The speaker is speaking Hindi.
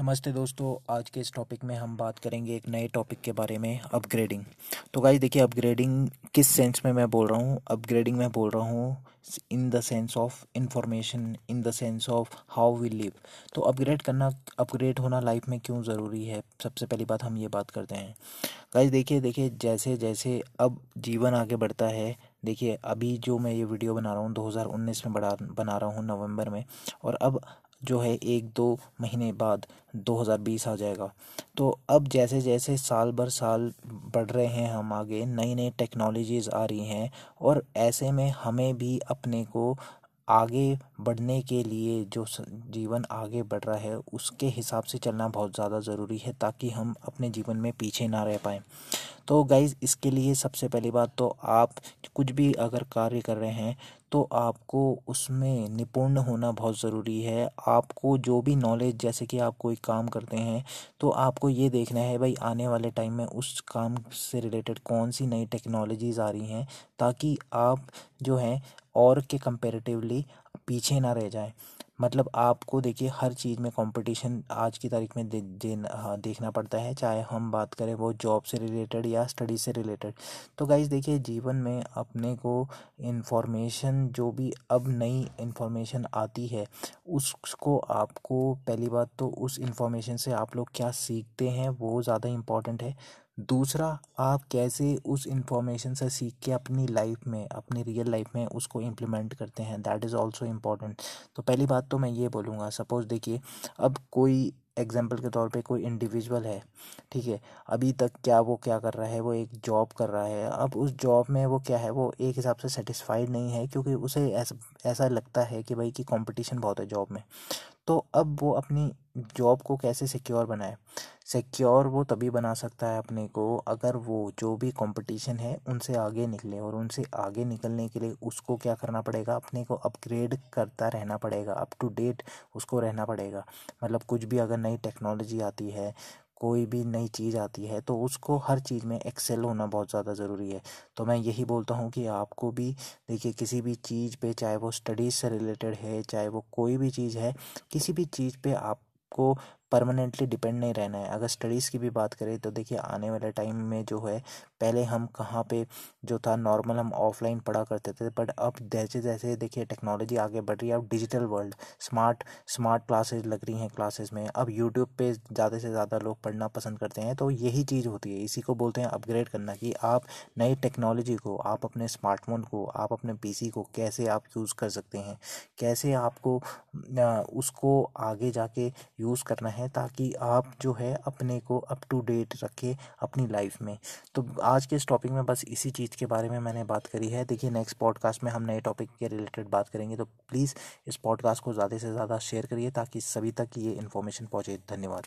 नमस्ते दोस्तों, आज के इस टॉपिक में हम बात करेंगे एक नए टॉपिक के बारे में अपग्रेडिंग तो गाइज़ देखिए अपग्रेडिंग किस सेंस में मैं बोल रहा हूँ? अपग्रेडिंग में बोल रहा हूँ in the sense of information in the sense of how we live तो अपग्रेड करना अपग्रेड होना लाइफ में क्यों ज़रूरी है? सबसे पहली बात हम ये बात करते हैं। गाइज़ देखिए देखिए, जैसे जैसे अब जीवन आगे बढ़ता है, देखिए, अभी जो मैं ये वीडियो बना रहा हूँ 2019 में बना बना रहा हूँ नवंबर में, और अब जो है एक दो महीने बाद 2020 आ जाएगा। तो अब जैसे जैसे साल भर साल बढ़ रहे हैं हम आगे नई नई टेक्नोलॉजीज़ आ रही हैं और ऐसे में हमें भी अपने को आगे बढ़ने के लिए जो जीवन आगे बढ़ रहा है, उसके हिसाब से चलना बहुत ज़्यादा ज़रूरी है ताकि हम अपने जीवन में पीछे ना रह पाएँ। तो गाइज़ इसके लिए सबसे पहली बात तो आप कुछ भी अगर कार्य कर रहे हैं तो आपको उसमें निपुण होना बहुत ज़रूरी है। आपको जो भी नॉलेज जैसे कि आप कोई काम करते हैं तो आपको ये देखना है, भाई, आने वाले टाइम में उस काम से रिलेटेड कौन सी नई टेक्नोलॉजीज़ आ रही हैं, ताकि आप जो हैं, और के कंपेरेटिवली पीछे ना रह जाएँ। मतलब आपको देखिए हर चीज़ में कंपटीशन आज की तारीख में दे, दे, हाँ, देखना पड़ता है चाहे हम बात करें वो जॉब से रिलेटेड या स्टडी से रिलेटेड तो गाइज़ देखिए जीवन में अपने को इन्फॉर्मेशन जो भी अब नई इन्फॉर्मेशन आती है उसको आपको पहली बात तो उस इन्फॉर्मेशन से आप लोग क्या सीखते हैं वो ज़्यादा इंपॉर्टेंट है। दूसरा, आप कैसे उस इंफॉर्मेशन से सीख के अपनी लाइफ में, अपनी रियल लाइफ में उसको इम्प्लीमेंट करते हैं? दैट इज़ ऑल्सो इंपॉर्टेंट तो पहली बात तो मैं ये बोलूँगा सपोज़ देखिए, अब कोई एग्ज़ाम्पल के तौर पे कोई इंडिविजुअल है, ठीक है? अभी तक क्या वो क्या कर रहा है? वो एक जॉब कर रहा है। अब उस जॉब में वो क्या है? वो एक हिसाब से सेटिस्फाइड नहीं है, क्योंकि उसे ऐसा ऐसा लगता है कि भाई कि कंपटीशन बहुत है जॉब में। तो अब वो अपनी जॉब को कैसे सिक्योर बनाए? सिक्योर वो तभी बना सकता है अपने को अगर वो जो भी कंपटीशन है उनसे आगे निकले और उनसे आगे निकलने के लिए उसको क्या करना पड़ेगा? अपने को अपग्रेड करता रहना पड़ेगा। अप टू डेट उसको रहना पड़ेगा। मतलब कुछ भी अगर नई टेक्नोलॉजी आती है कोई भी नई चीज़ आती है तो उसको हर चीज़ में एक्सेल होना बहुत ज़्यादा ज़रूरी है। तो मैं यही बोलता हूँ कि आपको भी, देखिए, किसी भी चीज़ पे, चाहे वो स्टडीज़ से रिलेटेड है, चाहे वो कोई भी चीज़ है, किसी भी चीज़ पे आपको परमानेंटली डिपेंड नहीं रहना है। अगर स्टडीज़ की भी बात करें तो देखिए, आने वाले टाइम में जो है, पहले हम कहाँ पे जो था नॉर्मल हम ऑफलाइन पढ़ा करते थे बट अब जैसे जैसे देखिए टेक्नोलॉजी आगे बढ़ रही है, अब digital world smart smart classes लग रही हैं क्लासेज में। अब यूट्यूब पे ज़्यादा से ज़्यादा लोग पढ़ना पसंद करते हैं तो यही चीज़ होती है। इसी को बोलते हैं अपग्रेड करना कि आप नई टेक्नोलॉजी को, आप अपने स्मार्टफ़ोन को, आप अपने पीसी को कैसे आप यूज़ कर सकते हैं? कैसे आपको उसको आगे जाके यूज़ करना है ताकि आप जो है अपने को अप टू डेट रखें अपनी लाइफ में। तो आज के इस टॉपिक में बस इसी चीज़ के बारे में मैंने बात करी है। देखिए नेक्स्ट पॉडकास्ट में हम नए टॉपिक के रिलेटेड बात करेंगे तो प्लीज़ इस पॉडकास्ट को ज़्यादा से ज़्यादा शेयर करिए ताकि सभी तक ये इन्फॉर्मेशन पहुँचे। धन्यवाद।